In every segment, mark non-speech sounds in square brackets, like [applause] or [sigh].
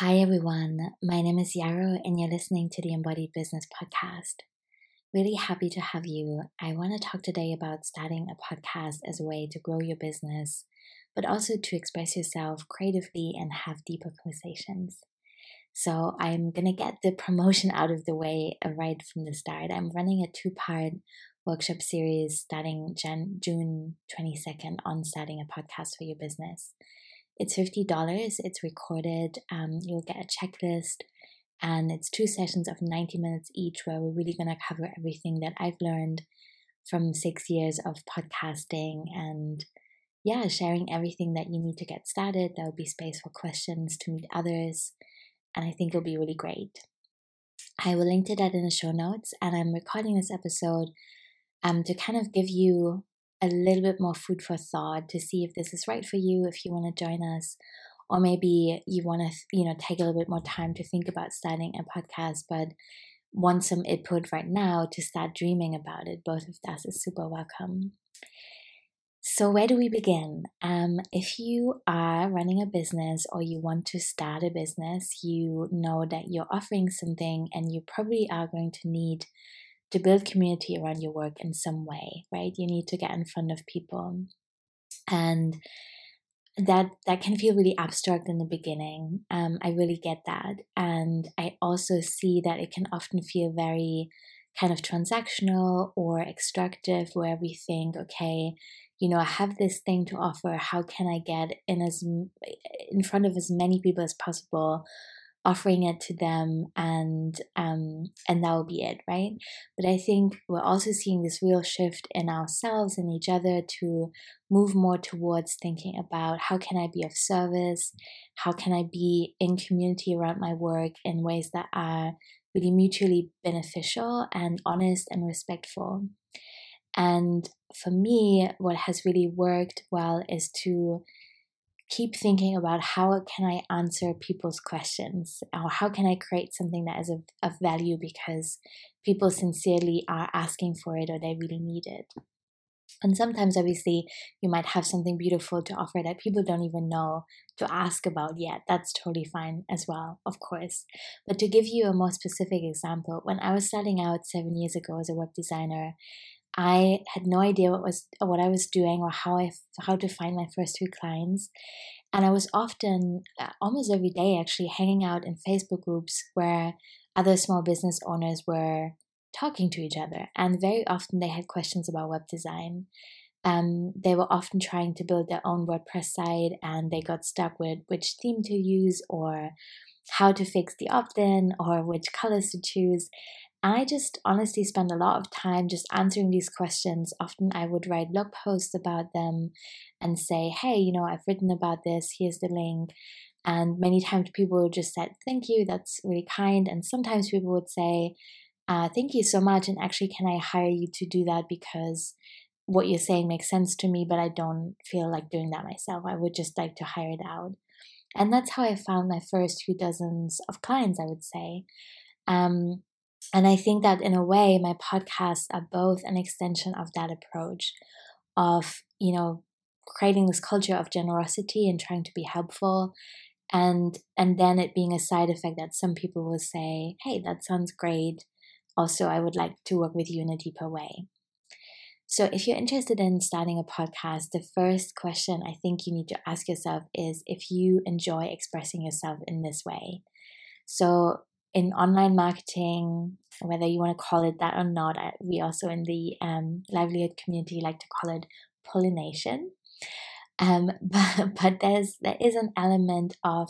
Hi, everyone. My name is Yarrow, and you're listening to the Embodied Business Podcast. Really happy to have you. I want to talk today about starting a podcast as a way to grow your business, but also to express yourself creatively and have deeper conversations. So, I'm going to get the promotion out of the way right from the start. I'm running a two part workshop series starting Jan- June 22nd on starting a podcast for your business. It's $50, it's recorded, um, you'll get a checklist, and it's two sessions of 90 minutes each where we're really going to cover everything that I've learned from six years of podcasting and yeah, sharing everything that you need to get started. There'll be space for questions to meet others, and I think it'll be really great. I will link to that in the show notes, and I'm recording this episode um, to kind of give you a little bit more food for thought to see if this is right for you, if you want to join us, or maybe you want to, you know, take a little bit more time to think about starting a podcast, but want some input right now to start dreaming about it. Both of that is super welcome. So, where do we begin? Um, if you are running a business or you want to start a business, you know that you're offering something and you probably are going to need to build community around your work in some way, right? You need to get in front of people. And that that can feel really abstract in the beginning. Um, I really get that. And I also see that it can often feel very kind of transactional or extractive where we think, okay, you know, I have this thing to offer. How can I get in as in front of as many people as possible offering it to them and um, and that will be it right? But i think we're also seeing this real shift in ourselves and each other to move more towards thinking about how can i be of service? How can i be in community around my work in ways that are really mutually beneficial and honest and respectful. And for me what has really worked well is to keep thinking about how can I answer people's questions or how can I create something that is of, of value because people sincerely are asking for it or they really need it. And sometimes, obviously, you might have something beautiful to offer that people don't even know to ask about yet. That's totally fine as well, of course. But to give you a more specific example, when I was starting out seven years ago as a web designer, I had no idea what was what I was doing or how I how to find my first two clients, and I was often uh, almost every day actually hanging out in Facebook groups where other small business owners were talking to each other, and very often they had questions about web design. Um, they were often trying to build their own WordPress site, and they got stuck with which theme to use or how to fix the opt-in or which colors to choose I just honestly spend a lot of time just answering these questions. Often I would write blog posts about them and say, hey, you know, I've written about this, here's the link. And many times people just said, thank you, that's really kind. And sometimes people would say, uh, thank you so much. And actually, can I hire you to do that because what you're saying makes sense to me, but I don't feel like doing that myself. I would just like to hire it out. And that's how I found my first few dozens of clients, I would say. Um, and I think that in a way, my podcasts are both an extension of that approach of, you know, creating this culture of generosity and trying to be helpful. And and then it being a side effect that some people will say hey that sounds great. Also i would like to work with you in a deeper way. So if you're interested in starting a podcast the first question i think you need to ask yourself is if you enjoy expressing yourself in this way. So in online marketing, whether you want to call it that or not, we also in the um, livelihood community like to call it pollination. Um, [laughs] but, but there's there is an element of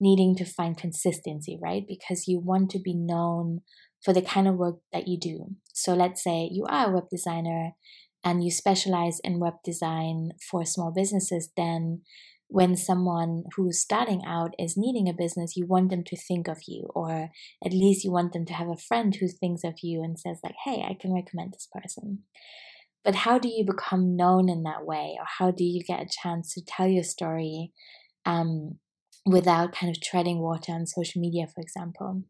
needing to find consistency, right? Because you want to be known for the kind of work that you do. So let's say you are a web designer and you specialize in web design for small businesses, then when someone who's starting out is needing a business, you want them to think of you, or at least you want them to have a friend who thinks of you and says, like, hey, I can recommend this person. But how do you become known in that way, or how do you get a chance to tell your story um, without kind of treading water on social media, for example?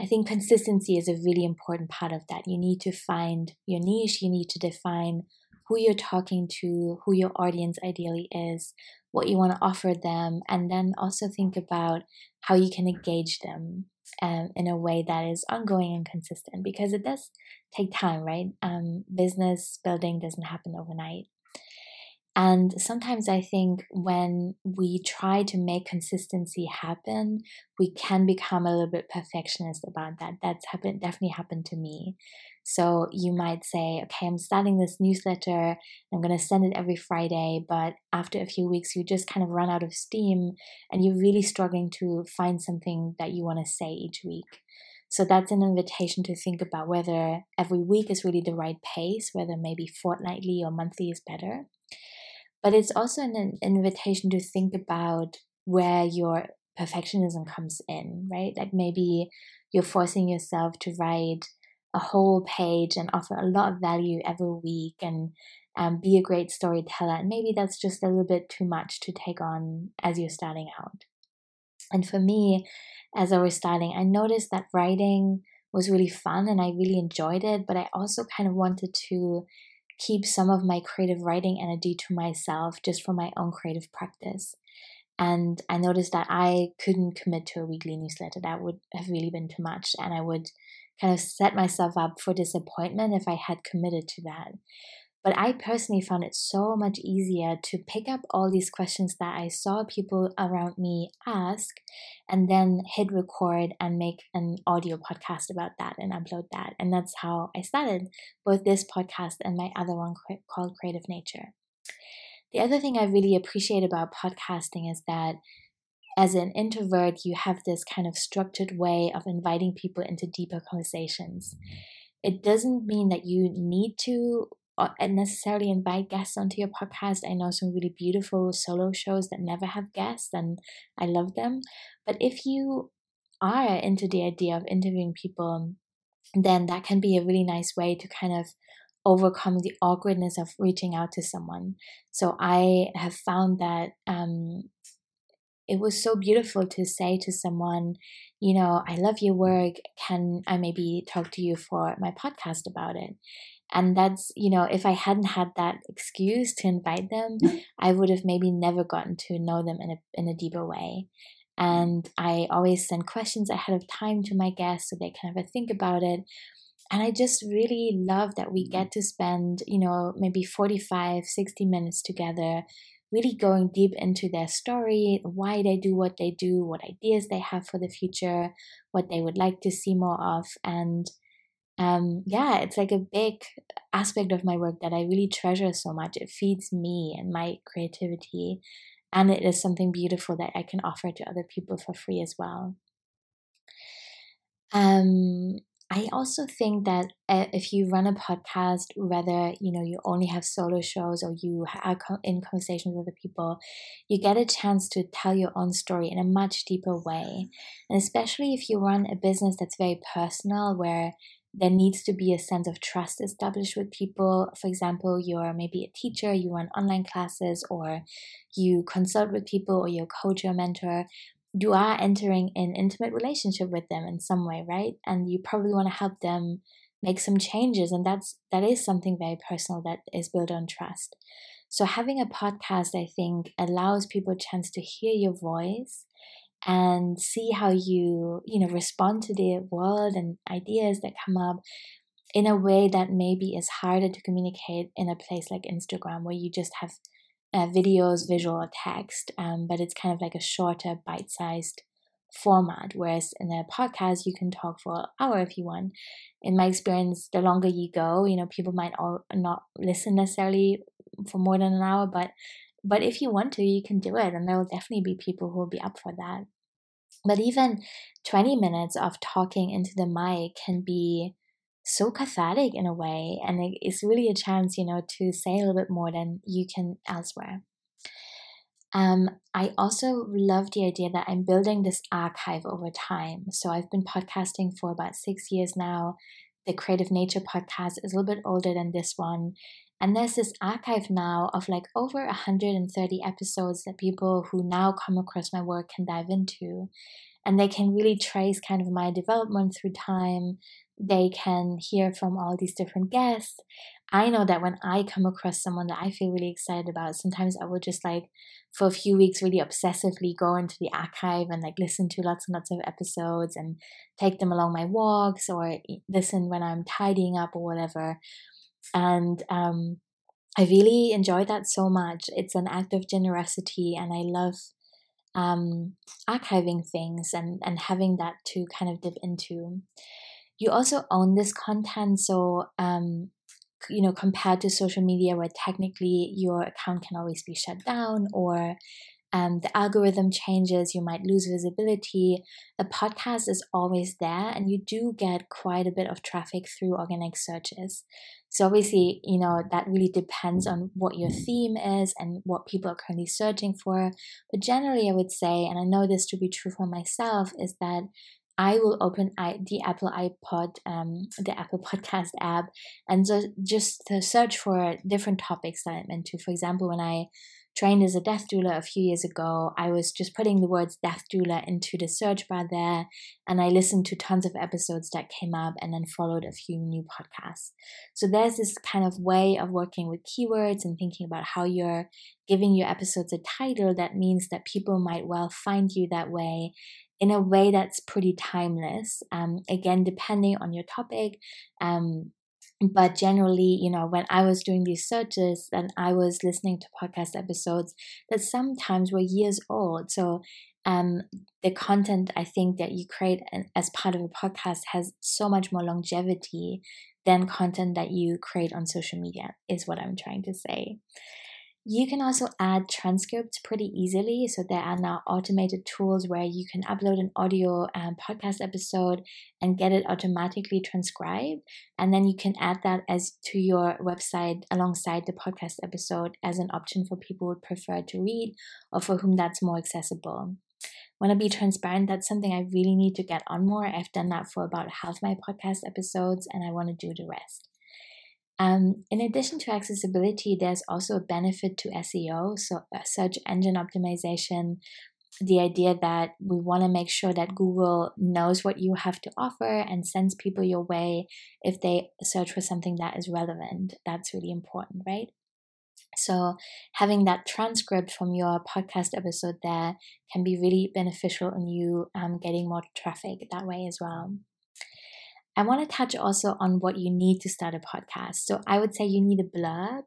I think consistency is a really important part of that. You need to find your niche, you need to define who you're talking to, who your audience ideally is, what you want to offer them, and then also think about how you can engage them um, in a way that is ongoing and consistent because it does take time, right? Um, business building doesn't happen overnight. And sometimes I think when we try to make consistency happen, we can become a little bit perfectionist about that. That's happened, definitely happened to me. So you might say, okay, I'm starting this newsletter. I'm going to send it every Friday. But after a few weeks, you just kind of run out of steam and you're really struggling to find something that you want to say each week. So that's an invitation to think about whether every week is really the right pace, whether maybe fortnightly or monthly is better. But it's also an invitation to think about where your perfectionism comes in, right? Like maybe you're forcing yourself to write a whole page and offer a lot of value every week and um, be a great storyteller. And maybe that's just a little bit too much to take on as you're starting out. And for me, as I was starting, I noticed that writing was really fun and I really enjoyed it, but I also kind of wanted to keep some of my creative writing energy to myself just for my own creative practice. And I noticed that I couldn't commit to a weekly newsletter. That would have really been too much. And I would kind of set myself up for disappointment if I had committed to that. But I personally found it so much easier to pick up all these questions that I saw people around me ask and then hit record and make an audio podcast about that and upload that. And that's how I started both this podcast and my other one called Creative Nature. The other thing I really appreciate about podcasting is that as an introvert, you have this kind of structured way of inviting people into deeper conversations. It doesn't mean that you need to necessarily invite guests onto your podcast. I know some really beautiful solo shows that never have guests, and I love them. But if you are into the idea of interviewing people, then that can be a really nice way to kind of overcome the awkwardness of reaching out to someone. So I have found that um, it was so beautiful to say to someone, you know, I love your work. Can I maybe talk to you for my podcast about it? And that's, you know, if I hadn't had that excuse to invite them, I would have maybe never gotten to know them in a, in a deeper way. And I always send questions ahead of time to my guests so they can have a think about it. And I just really love that we mm-hmm. get to spend, you know, maybe 45, 60 minutes together really going deep into their story, why they do what they do, what ideas they have for the future, what they would like to see more of. And um, yeah, it's like a big aspect of my work that I really treasure so much. It feeds me and my creativity. And it is something beautiful that I can offer to other people for free as well. Um, I also think that uh, if you run a podcast, whether you know you only have solo shows or you are in conversations with other people, you get a chance to tell your own story in a much deeper way. And especially if you run a business that's very personal, where there needs to be a sense of trust established with people. For example, you're maybe a teacher, you run online classes, or you consult with people, or you're a coach or mentor you are entering an intimate relationship with them in some way, right? And you probably want to help them make some changes and that's that is something very personal that is built on trust. So having a podcast I think allows people a chance to hear your voice and see how you, you know, respond to the world and ideas that come up in a way that maybe is harder to communicate in a place like Instagram where you just have uh, videos, visual, or text, um, but it's kind of like a shorter, bite sized format. Whereas in a podcast, you can talk for an hour if you want. In my experience, the longer you go, you know, people might all not listen necessarily for more than an hour, but but if you want to, you can do it, and there will definitely be people who will be up for that. But even 20 minutes of talking into the mic can be so cathartic in a way and it's really a chance you know to say a little bit more than you can elsewhere um, I also love the idea that I'm building this archive over time. So I've been podcasting for about six years now. The Creative Nature podcast is a little bit older than this one. And there's this archive now of like over 130 episodes that people who now come across my work can dive into. And they can really trace kind of my development through time, they can hear from all these different guests. I know that when I come across someone that I feel really excited about, sometimes I will just like for a few weeks really obsessively go into the archive and like listen to lots and lots of episodes and take them along my walks or listen when I'm tidying up or whatever. And um, I really enjoy that so much. It's an act of generosity, and I love um, archiving things and, and having that to kind of dip into. You also own this content, so um, you know, compared to social media where technically your account can always be shut down or um, the algorithm changes, you might lose visibility. A podcast is always there, and you do get quite a bit of traffic through organic searches. So, obviously, you know, that really depends on what your theme is and what people are currently searching for. But generally, I would say, and I know this to be true for myself, is that I will open the Apple iPod, um, the Apple [laughs] Podcast app, and just to search for different topics that I'm into. For example, when I trained as a death doula a few years ago, I was just putting the words death doula into the search bar there, and I listened to tons of episodes that came up and then followed a few new podcasts. So there's this kind of way of working with keywords and thinking about how you're giving your episodes a title that means that people might well find you that way in a way that's pretty timeless. Um, again, depending on your topic. Um, but generally, you know, when I was doing these searches and I was listening to podcast episodes that sometimes were years old. So um, the content I think that you create as part of a podcast has so much more longevity than content that you create on social media, is what I'm trying to say. You can also add transcripts pretty easily. So there are now automated tools where you can upload an audio um, podcast episode and get it automatically transcribed. And then you can add that as to your website alongside the podcast episode as an option for people who prefer to read or for whom that's more accessible. Want to be transparent? That's something I really need to get on more. I've done that for about half my podcast episodes and I want to do the rest. Um, in addition to accessibility, there's also a benefit to SEO, so uh, search engine optimization. The idea that we want to make sure that Google knows what you have to offer and sends people your way if they search for something that is relevant. That's really important, right? So, having that transcript from your podcast episode there can be really beneficial in you um, getting more traffic that way as well. I want to touch also on what you need to start a podcast. So I would say you need a blurb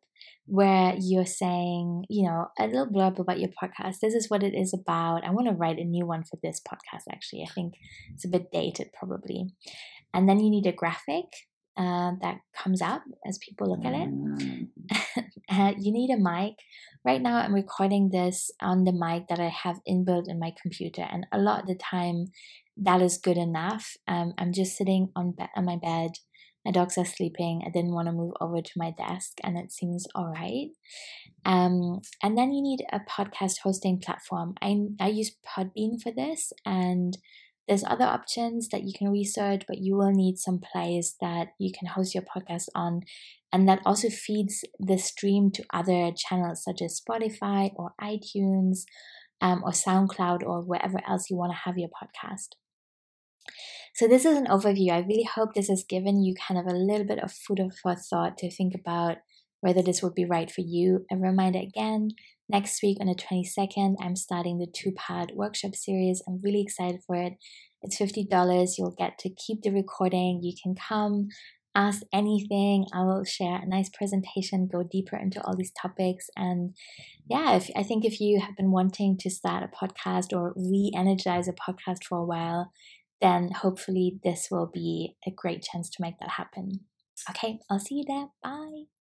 where you're saying, you know, a little blurb about your podcast. This is what it is about. I want to write a new one for this podcast, actually. I think it's a bit dated, probably. And then you need a graphic uh, that comes up as people look at it. [laughs] Uh, you need a mic. Right now, I'm recording this on the mic that I have inbuilt in my computer, and a lot of the time, that is good enough. Um, I'm just sitting on, be- on my bed. My dogs are sleeping. I didn't want to move over to my desk, and it seems all right. Um, and then you need a podcast hosting platform. I, I use Podbean for this, and there's other options that you can research, but you will need some place that you can host your podcast on, and that also feeds the stream to other channels such as Spotify or iTunes um, or SoundCloud or wherever else you want to have your podcast. So, this is an overview. I really hope this has given you kind of a little bit of food for thought to think about whether this would be right for you. A reminder again next week on the 22nd, I'm starting the two part workshop series. I'm really excited for it. It's $50. You'll get to keep the recording. You can come, ask anything. I will share a nice presentation, go deeper into all these topics. And yeah, if, I think if you have been wanting to start a podcast or re energize a podcast for a while, then hopefully this will be a great chance to make that happen. Okay, I'll see you there. Bye.